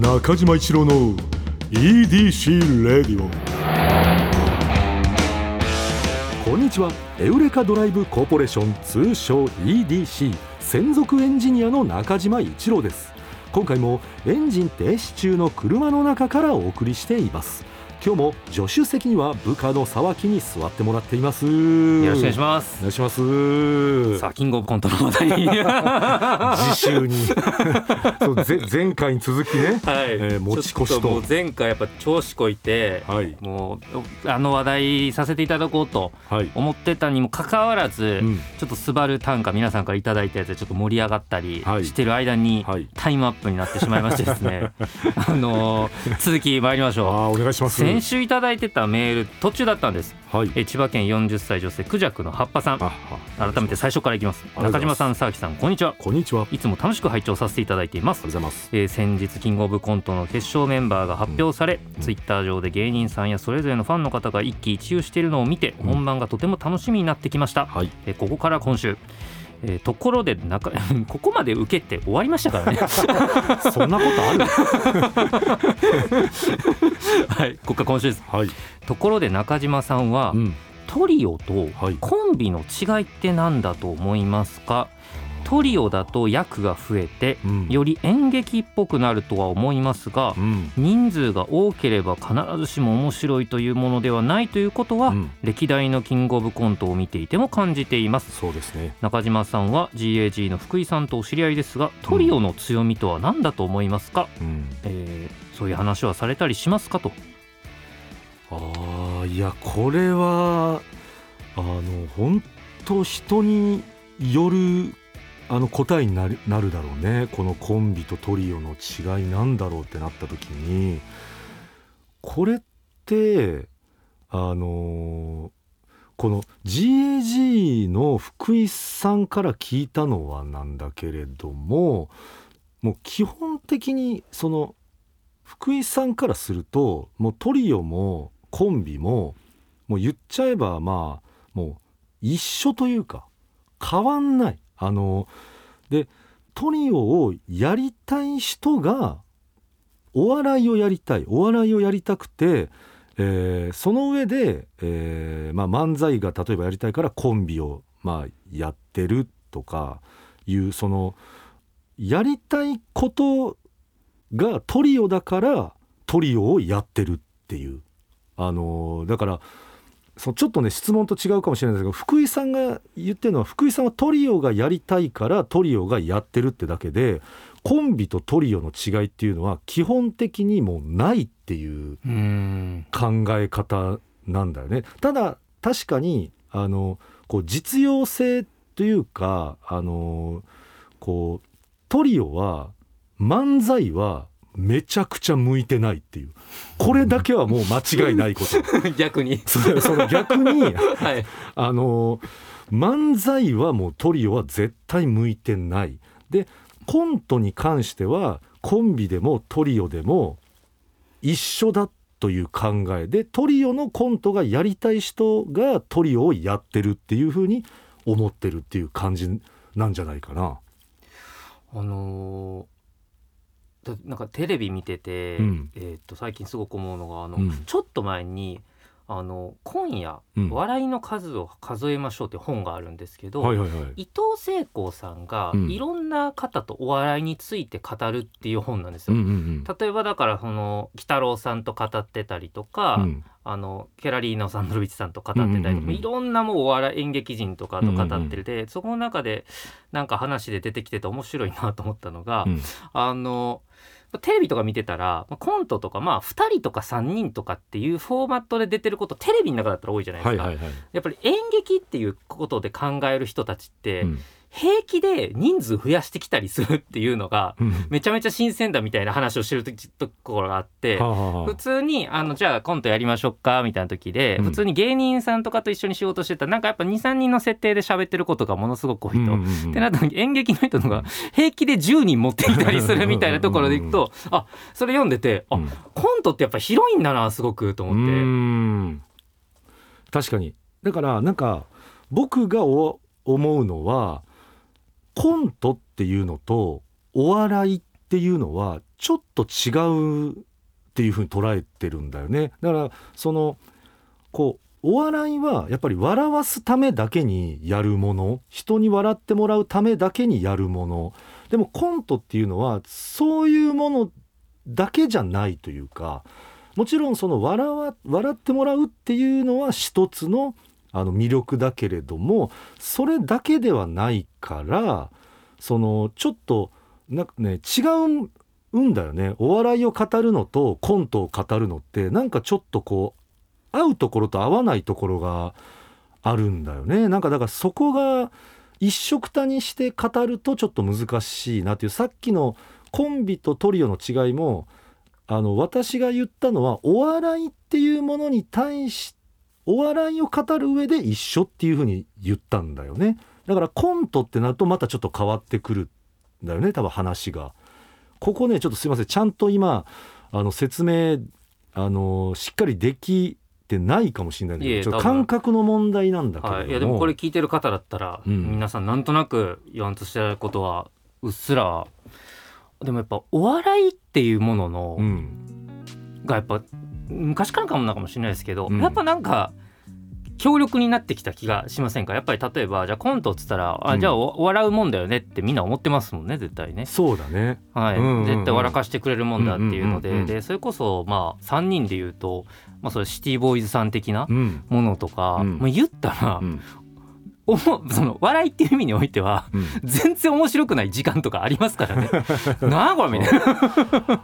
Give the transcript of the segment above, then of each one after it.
中島一郎の EDC レディオこんにちは。エウレカドライブコーポレーション通称 EDC 専属エンジニアの中島一郎です。今回もエンジン停止中の車の中からお送りしています。今日も助手席には部下の沢木に座ってもらっています。よろしくお願いします。お願いします。さあキングオブコントの話。題に次週に。そうぜ前回に続きね、はい。えー持ち越しと。前回やっぱ調子こいて、はい。もうあの話題させていただこうとはい、思ってたにもかかわらず、うん。ちょっとスバル短歌皆さんからいただいたやつでちょっと盛り上がったりはい。してる間に、はい。タイムアップになってしまいましてですね。あのー続き参りましょう。あーお願いします先週いただいてたメール途中だったんです。はい。え千葉県40歳女性クジャクの葉っぱさん。改めて最初からいきます。中島さん沢木さんこんにちは。こんにちは。いつも楽しく拝聴させていただいています。えー先日キングオブコントの決勝メンバーが発表され、うん。ツイッター上で芸人さんやそれぞれのファンの方が一喜一憂しているのを見て、うん。本番がとても楽しみになってきました、はい。えーここから今週えーところで中 ここまで受けて終わりましたからね。そんなことある？はいここ今週です。はい、ところで中島さんは、うん、トリオとはい。コンビの違いって何だと思いますか？トリオだと役が増えてうん。より演劇っぽくなるとは思いますがうん。人数が多ければ必ずしも面白いというものではないということは、うん。歴代のキングオブコントを見ていても感じています。そうですね。中島さんは GAG の福井さんとお知り合いですがトリオの強みとは何だと思いますか、うん。えーそういう話はされたりしますかと。ああいやこれはあの本当人によるあの答えになるなるだろうね。このコンビとトリオの違いなんだろうってなった時にこれってあのこの GAG の福井さんから聞いたのはなんだけれどももう基本的にその福井さんからするともうトリオもコンビももう言っちゃえばまあもう一緒というか変わんない。あのでトリオをやりたい人がお笑いをやりたいお笑いをやりたくて、えーその上で、えーまあ、漫才が例えばやりたいからコンビを、まあ、やってるとかいうそのやりたいことがトリオだからトリオをやってるっていう。あのだからそのちょっとね質問と違うかもしれないですけど福井さんが言ってるのは福井さんはトリオがやりたいからトリオがやってるってだけでコンビとトリオの違いっていうのは基本的にもうないっていう考え方なんだよね。ただ確かにあのこう実用性というかあのこうトリオは漫才はめちゃくちゃ向いてないっていう。これだけはもう間違いないこと。逆に。それその逆に はい。あの漫才はもうトリオは絶対向いてない。でコントに関してはコンビでもトリオでも一緒だという考え。でトリオのコントがやりたい人がトリオをやってるっていうふうに思ってるっていう感じなんじゃないかな。あのーだなんかテレビ見てて、うん。えー、と最近すごく思うのがあの、うん。ちょっと前にあの今夜、うん。笑いの数を数えましょう」って本があるんですけど、はいはいはい。伊藤聖光さんがうん。いろんな方とお笑いについて語るっていう本なんですよ。うんうん例えばだからその鬼太郎さんと語ってたりとか、うん。うんあのケラリーノサンドロビッチさんと語ってたりとか、うんうんうん。いろんなもうお笑い演劇人とかと語ってるで、そこの中でなんか話で出てきてて面白いなと思ったのが、うん。あのテレビとか見てたらまあコントとかまあ2人とか3人とかっていうフォーマットで出てることテレビの中だったら多いじゃないですか。やっぱり演劇っていうことで考える人たちって、うん平気で人数増やしてきたりするっていうのがうん。めちゃめちゃ新鮮だみたいな話をしてるとところがあって。普通にあのじゃあコントやりましょうかみたいな時で、うん。普通に芸人さんとかと一緒に仕事してたらなんかやっぱ23人の設定で喋ってることがものすごく多いと。ってなった時演劇の人のが平気で10人持っていたりするみたいなところでいくとあそれ読んでてあうん。コントってやっぱ広いんだなすごくとう思って。確かに。だからなんか僕がお思うのはコントっていうのとお笑いっていうのはちょっと違うっていうふうに捉えてるんだよね。だからそのこうお笑いはやっぱり笑わすためだけにやるもの。人に笑ってもらうためだけにやるもの。でもコントっていうのはそういうものだけじゃないというかもちろんその笑わ笑ってもらうっていうのは一つのあの魅力だけれどもそれだけではないからそのちょっとなんかね違うんだよね。お笑いを語るのとコントを語るのってなんかちょっとこう合うところと合わないところがあるんだよね。なんかだからそこが一緒くたにして語るとちょっと難しいなっていうさっきのコンビとトリオの違いもあの私が言ったのはお笑いっていうものに対してお笑いを語る上で一緒っていうふうに言ったんだよね。だからコントってなるとまたちょっと変わってくるんだよね多分話が。ここねちょっとすいません。ちゃんと今あの説明あのしっかりできてないかもしれないけどちょ感覚の問題なんだけれども、はい、いやでもこれ聞いてる方だったら、うん。皆さんなんとなく言わんとしてることはうっすら。でもやっぱお笑いっていうものの、うん。がやっぱ昔からかもなのかもしれないですけど、うん。やっぱなんか強力になってきた気がしませんか？やっぱり例えばじゃあコントっつったら、うん。あじゃあお笑うもんだよねってみんな思ってますもんね絶対ね。そうだね。はい、うんうんうん。絶対笑かしてくれるもんだっていうので,、うんうんうんうん。でそれこそまあ3人で言うと、まあ、それシティボーイズさん的なうん。ものとか、うん。まあ、言ったら、うんおもその笑いっていう意味においてはうん全然面白くない時間とかありますからね。なあこれみたいな。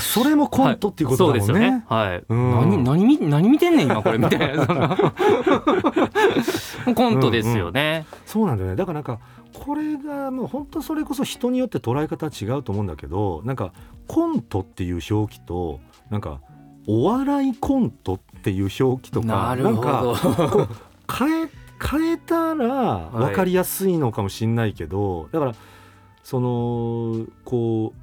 それもコントっていうことだもんね,、そうですよね。はい。うん何何見何見てんねん今これみたいなその コントですよね。そうなんだよねだからなんかこれがもう本当それこそ人によって捉え方違うと思うんだけどなんかコントっていう表記となんかお笑いコントっていう表記とかなるほんかど。変え変えたら分かりやすいのかもしれないけど、だからそのこ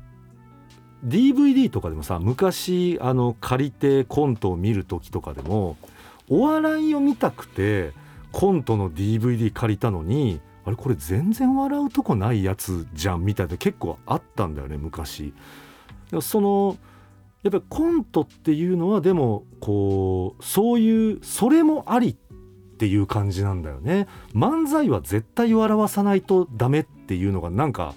う DVD とかでもさ昔あの借りてコントを見る時とかでもお笑いを見たくてコントの DVD 借りたのにあれこれ全然笑うとこないやつじゃんみたいな結構あったんだよね昔。そのやっぱりコントっていうのはでもこうそういうそれもありっていう感じなんだよね。漫才は絶対笑わさないとダメっていうのがなんか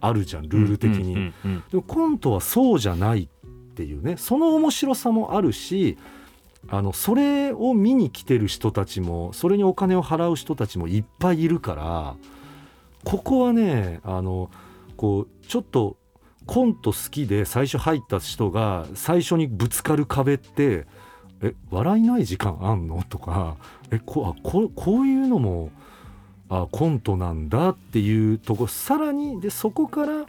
あるじゃんルール的に、うんうんうん。でもコントはそうじゃないっていうねその面白さもあるしあのそれを見に来てる人たちもそれにお金を払う人たちもいっぱいいるからここはねあのこうちょっとコント好きで最初入った人が最初にぶつかる壁って「え笑いない時間あんの?」とか「えこあここういうのもあコントなんだ」っていうとこさらにでそこから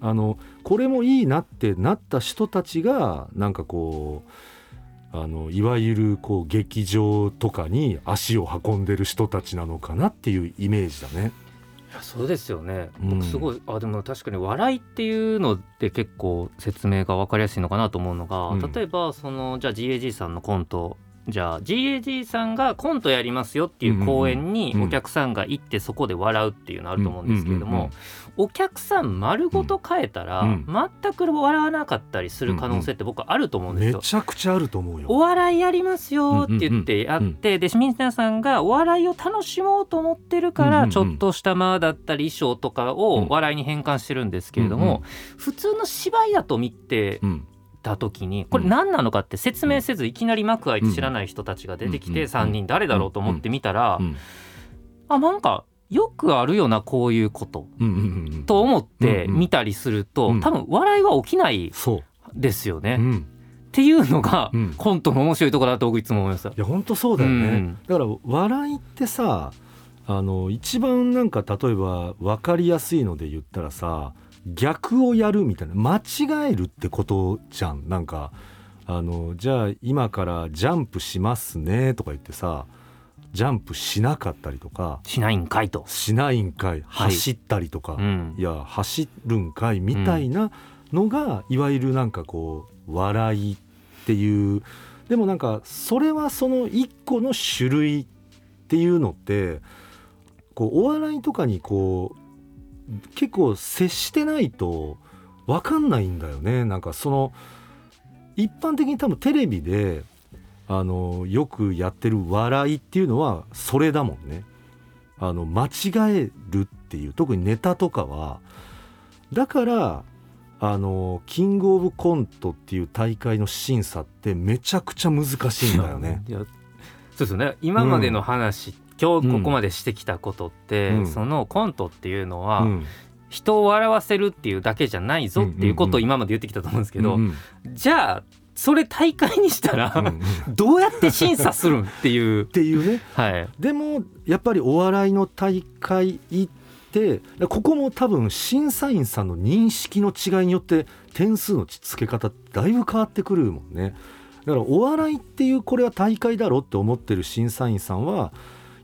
あのこれもいいなってなった人たちがなんかこうあのいわゆるこう劇場とかに足を運んでる人たちなのかなっていうイメージだね。そうですよね。うん僕すごい、あでも確かに笑いっていうので結構説明が分かりやすいのかなと思うのが、うん例えばそのじゃあ GAG さんのコントじゃあ GAG さんがコントやりますよっていう公演にお客さんが行ってそこで笑うっていうのあると思うんですけれどもお客さん丸ごと変えたらうん全く笑わなかったりする可能性って僕はあると思うんですめよ。ちゃくちゃあると思うよ。お笑いやりますよって言ってやって、で清水さんがお笑いを楽しもうと思ってるからちょっとした間だったり衣装とかを笑いに変換してるんですけれども、普通の芝居だと見てうんた時にこれ何なのかって説明せずいきなり幕開いて知らない人たちが出てきてうん3人誰だろうと思って見たらうんあなんかよくあるよなこういうことと思って見たりするとうん。多分笑いは起きないですよね。っうん、ていうのがうん。コントの面白いところだと僕いつも思います。いや本当そうだよね、うん。だから笑いってさあの一番なんか例えば分かりやすいので言ったらさ逆をやるみたいな。間違えるってことじゃん。なんかあのじゃあ今からジャンプしますねとか言ってさジャンプしなかったりとかしないんかいと。しないんかい。はい。走ったりとか、うん。いや走るんかいみたいなのが、いわゆるなんかこう笑いっていう。でもなんかそれはその一個の種類っていうのってこうお笑いとかにこう結構接してないと分かんないんだよね。なんかその一般的に多分テレビであのよくやってる笑いっていうのはそれだもんね。あの間違えるっていう特にネタとかは。だからあのキングオブコントっていう大会の審査ってめちゃくちゃ難しいんだよね。いやそうですよね。今までの話、今日ここまでしてきたことって、うん。そのコントっていうのは、うん。人を笑わせるっていうだけじゃないぞっていうことを今まで言ってきたと思うんですけど、うんじゃあそれ大会にしたら、どうやって審査するんっていう。ていうね。はい。でもやっぱりお笑いの大会行ってここも多分審査員さんの認識の違いによって点数のつけ方だいぶ変わってくるもんね。だからお笑いっていうこれは大会だろって思ってる審査員さんは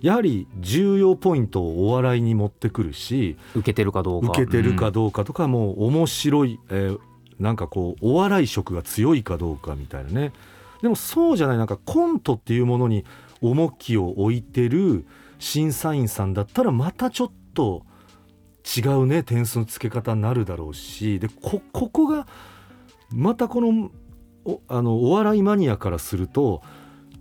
やはり重要ポイントをお笑いに持ってくるし受けてるかどうか。受けてるかどうかとかもう面白い、えーなんかこうお笑い色が強いかどうかみたいなね。でもそうじゃないなんかコントっていうものに重きを置いてる審査員さんだったらまたちょっと違うね点数の付け方になるだろうし。でこここがまたこのおあのお笑いマニアからすると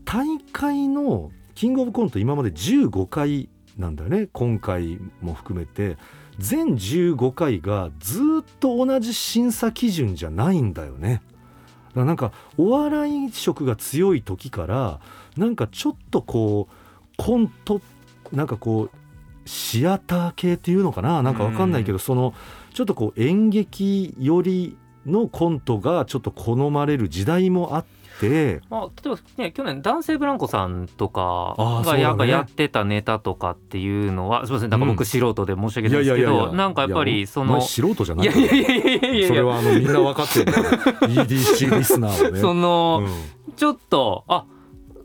大会のキングオブコント今まで15回なんだよね。今回も含めて。全15回がずっと同じ審査基準じゃないんだよね。だからなんかお笑い色が強い時からなんかちょっとこうコントなんかこうシアター系っていうのかな。なんかわかんないけどそのちょっとこう演劇寄りのコントがちょっと好まれる時代もあって。まあ、例えばね去年男性ブランコさんとかがやっぱやってたネタとかっていうのはすみませんなんか僕うん。素人で申し訳ないですけど、なんかやっぱりその素人じゃないいやいやいやいやいやいや。それはあのみんな分かってる EDC リスナーをね。その、うん。ちょっとあ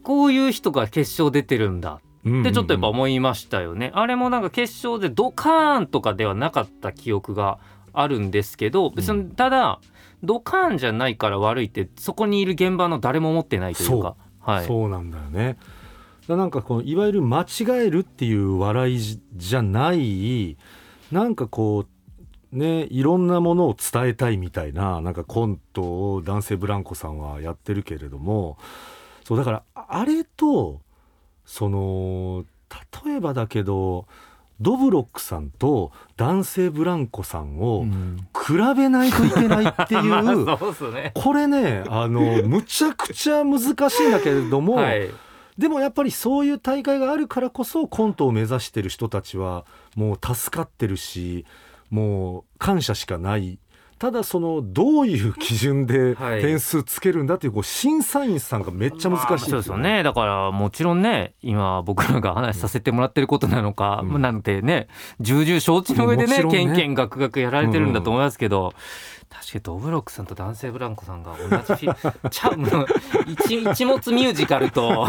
こういう人が決勝出てるんだ。ってちょっとやっぱ思いましたよね、あれもなんか決勝でドカーンとかではなかった記憶があるんですけど別にただドカーンじゃないから悪いってそこにいる現場の誰も思ってないというか。はい。そうなんだよね。なんかこのいわゆる間違えるっていう笑いじじゃないなんかこうねいろんなものを伝えたいみたいななんかコントを男性ブランコさんはやってるけれども。そうだからあれとその例えばだけどドブロックさんと男性ブランコさんをうん。比べないといけないっていう、これねあのむちゃくちゃ難しいんだけれども、はい。でもやっぱりそういう大会があるからこそコントを目指してる人たちはもう助かってるしもう感謝しかないただそのどういう基準ではい。点数つけるんだっていうこう審査員さんがめっちゃ難しいまあそうですよね。だからもちろんね今僕らが話させてもらってることなのか、うん。なんてね重々承知の上でねね。ケンケンガクガクやられてるんだと思いますけど、確かにドブロックさんと男性ブランコさんが同じ ちゃう一一物ミュージカルと。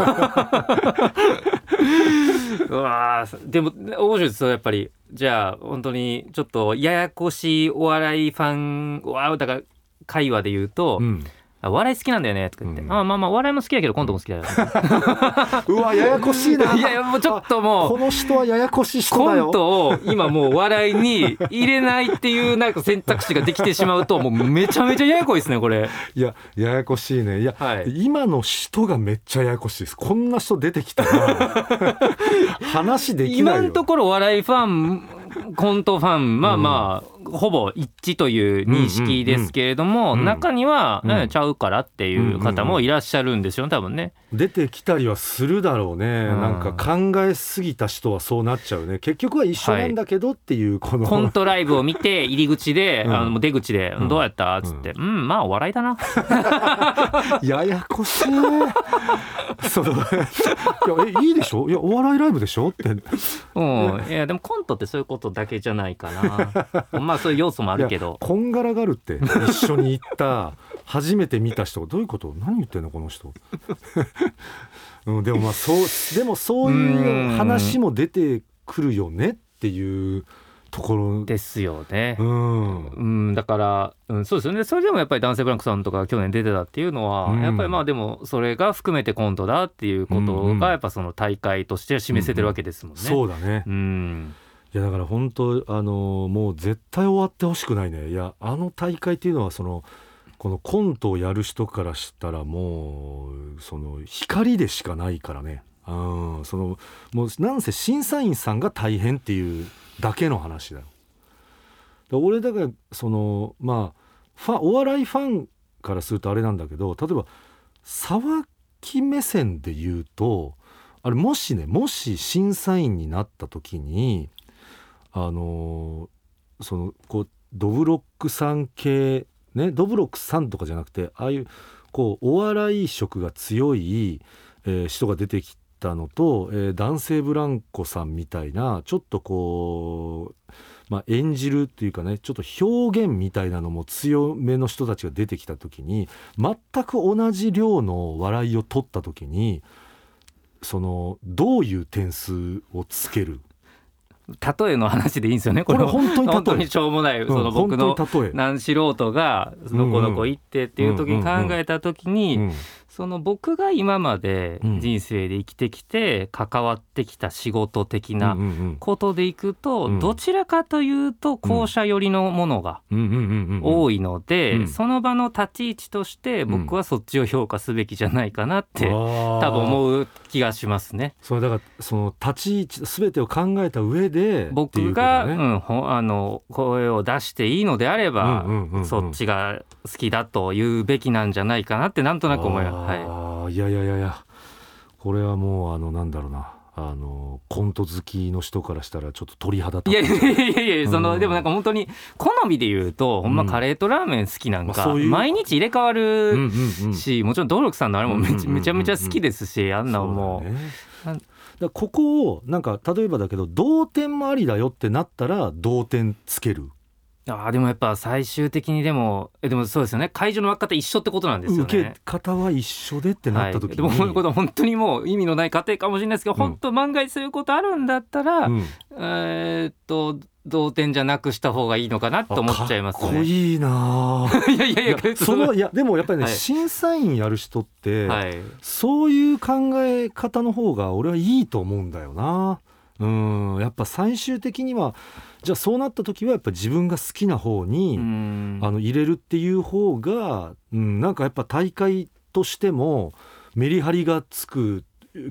うわーでも面白いですよやっぱりじゃあ本当にちょっとややこしいお笑いファンだから会話で言うと、うん。あ笑い好きなんだよねとか言って、うんあまあまあ笑いも好きだけどコントも好きだよ。うわややこしいな。いやいやもうちょっともうこの人はややこしい人だよ。コントを今もう笑いに入れないっていうなんか選択肢ができてしまうと もうめちゃめちゃややこいですねこれ。いやややこしいね。いや、はい。今の人がめっちゃややこしいです。こんな人出てきたら話できないよ。今のところお笑いファンコントファンまあまあ、ほぼ一致という認識ですけれども、中には、うん。えちゃうからっていう方もいらっしゃるんですよ。ね多分ね。出てきたりはするだろうね、うん。なんか考えすぎた人はそうなっちゃうね。結局は一緒なんだけどっていうこの、コントライブを見て 入り口で、うんあの出口でうん「どうやった?」っつって「うんまあお笑いだな」ややこしい その いやえいいでしょ？いやお笑いライブでしょ？って。うん、いやでもコントってそういうことだけじゃないかな。まあそういう要素もあるけど。こんがらがるって。一緒に行った初めて見た人。がどういうこと？何言ってんの？この人、うん、でもまあそうでもそういう話も出てくるよねっていうところ。ですよね。う。ん。うん、だから、うん、そうですよね。それでもやっぱり男性ブランコさんとか去年出てたっていうのは、うん。やっぱりまあでもそれが含めてコントだっていうことうんうん。がやっぱその大会として示せてるわけですもんね。そうだね。うん。いやだから本当あのもう絶対終わってほしくないね。いやあの大会っていうのはそのこのコントをやる人からしたらもうその光でしかないからねうんそのもうなんせ審査員さんが大変っていうだけの話だよ。だ俺だからそのまあファお笑いファンからするとあれなんだけど例えば沢木目線で言うとあれもしねもし審査員になった時にあのーそのこうドブロックさん系ねドブロックさんとかじゃなくてああいうこうお笑い色が強い、えー人が出てきたのと、えー男性ブランコさんみたいなちょっとこう、まあ、演じるっていうかねちょっと表現みたいなのも強めの人たちが出てきた時に全く同じ量の笑いを取った時にそのどういう点数をつける？例えの話でいいんですよねこれ本当に本当にしょうもない、その僕のうん本当に例え。何素人がのこのこ行ってっていう時に考えた時に、うんその僕が今までうん。人生で生きてきて関わってきた仕事的なことでいくと、うん。どちらかというと後者寄りのものが多いので、うん。その場の立ち位置として僕はそっちを評価すべきじゃないかなって、多多分思う気がしますね。それだからその立ち位置全てを考えた上で僕が、ねうん、ほあの声を出していいのであれば、そっちが好きだと言うべきなんじゃないかなってなんとなく思います。はい。いやいやいやいや。これはもうあのなんだろうな。あのコント好きの人からしたらちょっと鳥肌立ってやいやいやいやその、うん。でもなんか本当に好みで言うとほんまカレーとラーメン好きなんか、まあそういう毎日入れ替わうんるうんうん。し、もちろんドロックさんのあれもめち,、うんうんうんうんめちゃめちゃ好きですしあんなのも。そうだここをなんか例えばだけど同点もありだよってなったら同点つけるあーでもやっぱ最終的にでもえでもそうですよね。会場の分け方一緒ってことなんですよ受ねけ。方は一緒でってなった時に、はい、でもこういうことは本当にもう意味のない過程かもしれないですけど、うん。本当万が一そういうことあるんだったら、うん。えーっと同点じゃなくした方がいいのかなと思っちゃいますかっこね。いいなあ。いやいやいや。いやそのいやでもやっぱりね、はい。審査員やる人って、はい。そういう考え方の方が俺はいいと思うんだよな。うん。やっぱ最終的にはじゃあそうなった時はやっぱ自分が好きな方に、うん。あの入れるっていう方が、うん、なんかやっぱ大会としてもメリハリがつく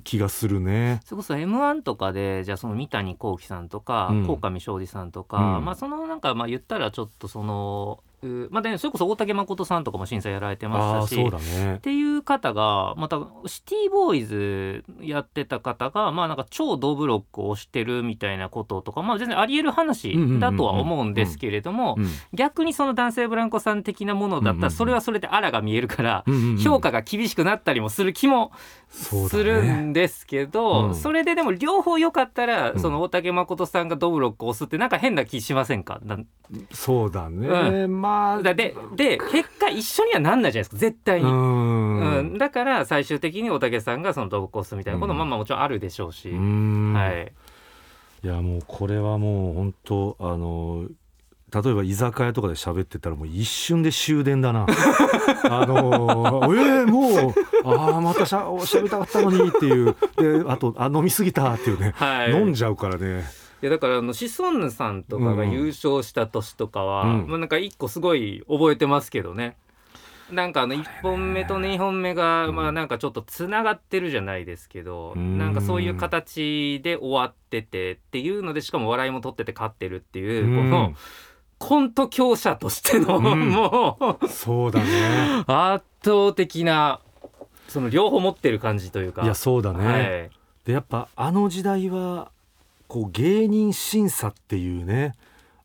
気がするね。それこそ m 1とかでじゃあその三谷幸喜さんとかうん。鴻、上庄司さんとか、うん。まあそのなんかまあ言ったらちょっとそのうまあでそれこそ大竹誠さんとかも審査やられてあましたしね。っ。ていう方がまたシティボーイズやってた方がまあなんか超ドブロックをしてるみたいなこととかまあ全然ありえる話だとは思うんですけれどもうん逆にその男性ブランコさん的なものだったらそれはそれであらが見えるから評価が厳しくなったりもする気もするんですけどうん。それででも両方良かったらうん。その大竹誠さんがドブロックを押すってなんか変な気しませんか？そうだね、まあ。だでで結果一緒にはなんないじゃないですか。絶対うに。ん。うん、だから最終的に大竹さんがそのドブコースみたいなこともうんまあまあもちろんあるでしょうし、うん。はい、いやもうこれはもう本当あの例えば居酒屋とかで喋ってたらもう一瞬で終電だな。あのえー、もうああまたしゃ喋りたかったのにっていう。であとあ飲み過ぎたっていうね、はい、飲んじゃうからね。いやだからあのシソンヌさんとかが優勝した年とかは、うん。まあ、なんか一個すごい覚えてますけどね。なんかあの1本目と2本目がうん。まあなんかちょっとつながってるじゃないですけどうん。なんかそういう形で終わっててっていうのでしかも笑いも取ってて勝ってるっていうこのコント強者としてのうん。もうそうだね。圧倒的なその両方持ってる感じというか。いやそうだね、はい。でやっぱあの時代はこう芸人審査っていうね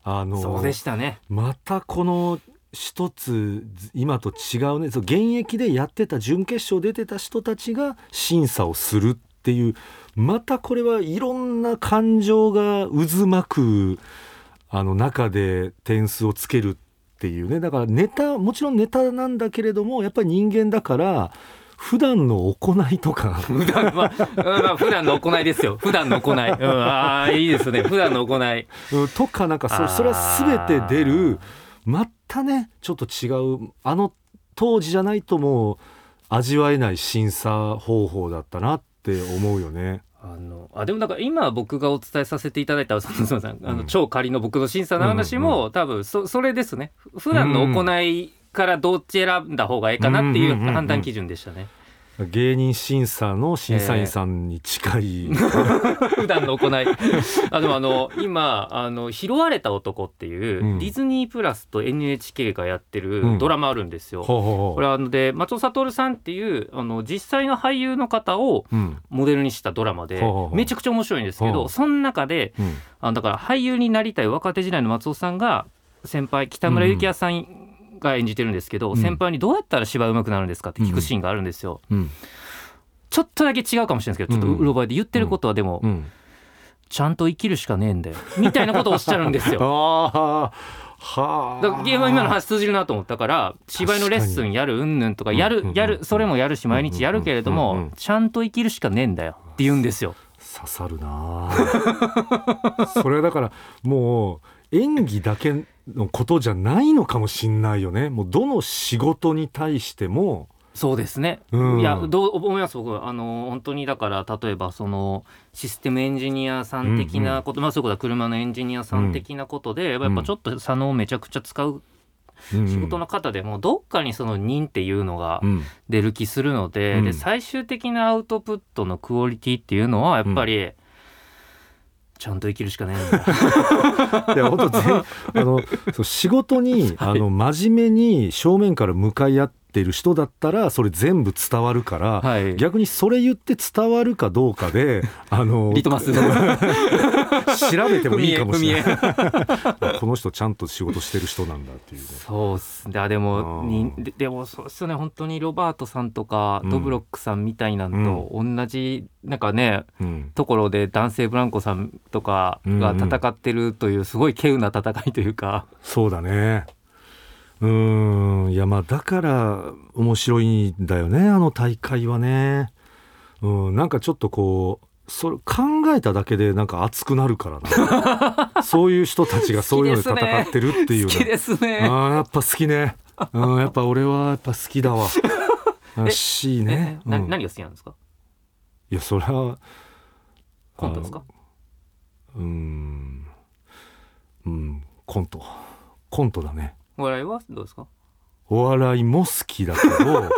あのそうでしたね。またこの一つ今と違うねそう現役でやってた準決勝出てた人たちが審査をするっていうまたこれはいろんな感情が渦巻くあの中で点数をつけるっていうね。だからネタもちろんネタなんだけれどもやっぱり人間だから普段の行いとか。普段まあ、うんまあ普段の行いですよ。普段の行い、うん、ああいいですね。普段の行い。うんとかなんかそそれは全て出るまたねちょっと違うあの当時じゃないともう味わえない審査方法だったなって思うよね。あのあでもだから今僕がお伝えさせていただいたそのさん。あの、超仮の僕の審査の話も、うんうん、多分そそれですね。普段の行いからどっち選んだ方がいいかなっていう判断基準でしたね。芸人審査の審査員さんに近い、えー、普段の行い。あでもあの今あの「拾われた男」っていう、うん、ディズニープラスと NHK がやってるドラマあるんですよ。うん、これはあので松尾悟さんっていうあの実際の俳優の方をモデルにしたドラマで、うん、めちゃくちゃ面白いんですけど、その中で、あだから俳優になりたい若手時代の松尾さんが先輩北村幸也さんが演じてるんですけど、うん、先輩にどうやったら芝居うまくなるんですかって聞くシーンがあるんですよ。うん、ちょっとだけ違うかもしれないですけどちょっとうろ覚えで言ってることはでも、ちゃんと生きるしかねえんだよみたいなことをおっしゃるんですよ。はあ、だから今の話通じるなと思ったから芝居のレッスンやるうんぬんとかやるやるそれもやるし毎日やるけれどもちゃんと生きるしかねえんだよって言うんですよ。刺さるな それだからもう演技だけのことじゃないのかもしんないよね。もうどの仕事に対しても。そうですね、うん、いやどう思います？僕あの本当にだから例えばそのシステムエンジニアさん的なこと、うんうん、まあそういうことは車のエンジニアさん的なことで、うん、やっぱちょっと左脳をめちゃくちゃ使う仕事の方でもどっかにその認っていうのが出る気するのでうん、で最終的なアウトプットのクオリティっていうのはやっぱり、ちゃんと生きるしかないんだ。いや本当あのそう仕事に、はい、あの真面目に正面から向かい合ってってる人だったらそれ全部伝わるから、はい、逆にそれ言って伝わるかどうかであのリトマス調べてもいいかもしれない。この人ちゃんと仕事してる人なんだっていう、ね、そうっす。ねでもにででもそうっすよね。本当にロバートさんとか、ドブロックさんみたいなんと同じ、なんかね、うん、ところで男性ブランコさんとかが戦ってるというすごい稀有な戦いというか、そうだねうん。いやまあだから面白いんだよねあの大会はね。うんなんかちょっとこうそれ考えただけでなんか熱くなるからな。そういう人たちがそういうので戦ってるっていう好きですね。あやっぱ好きね、うん、やっぱ俺はやっぱ好きだわ。しいね、うん、何が好きなんですか？いやそれはコントですか？うん。うんコント。コントだねお笑いはどうですか？お笑いも好きだけど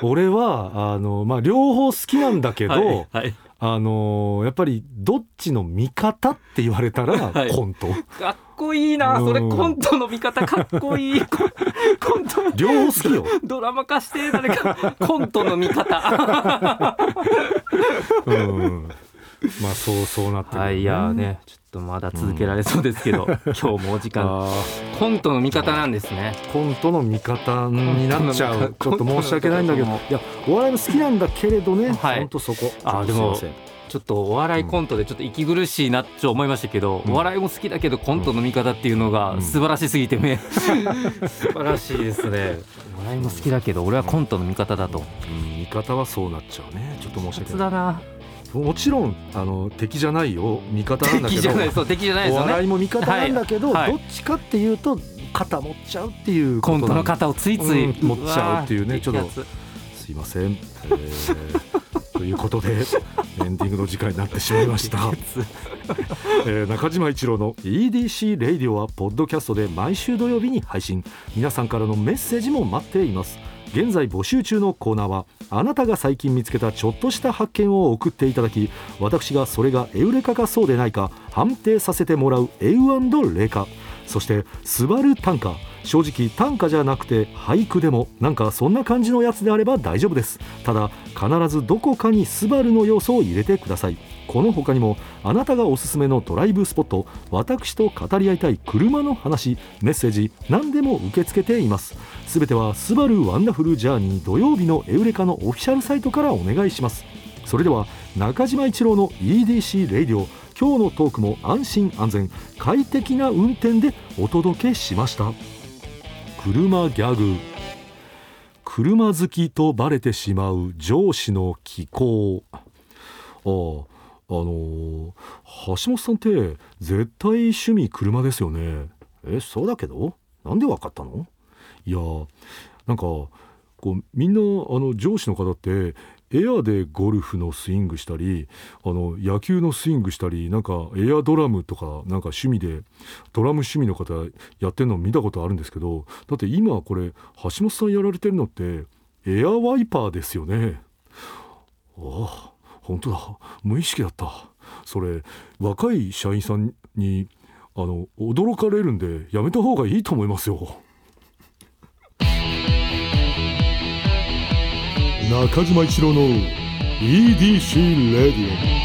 俺はあの、まあ、両方好きなんだけど、はいはい、あのやっぱりどっちの味方って言われたらコント、はい、かっこいいな、それコントの味方かっこいい。コント両方好きよ。ドラマ化して誰かコントの味方。うん。まあそうそうなってる、ね、はいいやねちょっとまだ続けられそうですけど、うん、今日もお時間。コントの味方なんですね。コントの味方になっちゃう。ちょっと申し訳ないんだけど。いやお笑いも好きなんだけれどね、はい、本当そこ。あでもちょっとお笑いコントでちょっと息苦しいなって思いましたけど、うん、お笑いも好きだけどコントの味方っていうのが素晴らしすぎてね、うん、素晴らしいですね。お笑いも好きだけど俺はコントの味方だと、うん、味方はそうなっちゃうね。ちょっと申し訳ないもちろんあの敵じゃないよ味方なんだけど敵じゃないそう敵じゃないですよ、ね、お笑いも味方なんだけど、はい。どっちかっていうと肩持っちゃうっていうコントの肩をついつい、うん、持っちゃうっていうねちょっとすいません、えー、ということでエンディングの時間になってしまいました、えー、中島一郎の EDC レイディオはポッドキャストで毎週土曜日に配信。皆さんからのメッセージも待っています現在募集中のコーナーはあなたが最近見つけたちょっとした発見を送っていただき私がそれがエウレカかそうでないか判定させてもらうエウレカ。そして「スバル短歌」正直短歌じゃなくて俳句でもなんかそんな感じのやつであれば大丈夫です。ただ必ずどこかにスバルの要素を入れてください。この他にもあなたがおすすめのドライブスポット私と語り合いたい車の話メッセージ何でも受け付けています。すべては「スバルワンダフルジャーニー土曜日のエウレカ」のオフィシャルサイトからお願いします。それでは中島一郎の EDC レイディオ今日のトークも安心安全快適な運転でお届けしました。車ギャグ。車好きとバレてしまう上司の奇行。ああ。あのー、橋本さんって絶対趣味車ですよね。えそうだけど？なんでわかったの？いやなんかこうみんなあの上司の方ってエアでゴルフのスイングしたりあの野球のスイングしたりなんかエアドラムとかなんか趣味でドラム趣味の方やってるの見たことあるんですけどだって今これ橋本さんやられてるのってエアワイパーですよね。ああ。本当だ。無意識だった。それ若い社員さんにあの驚かれるんでやめた方がいいと思いますよ。中島一郎の EDC レディオ。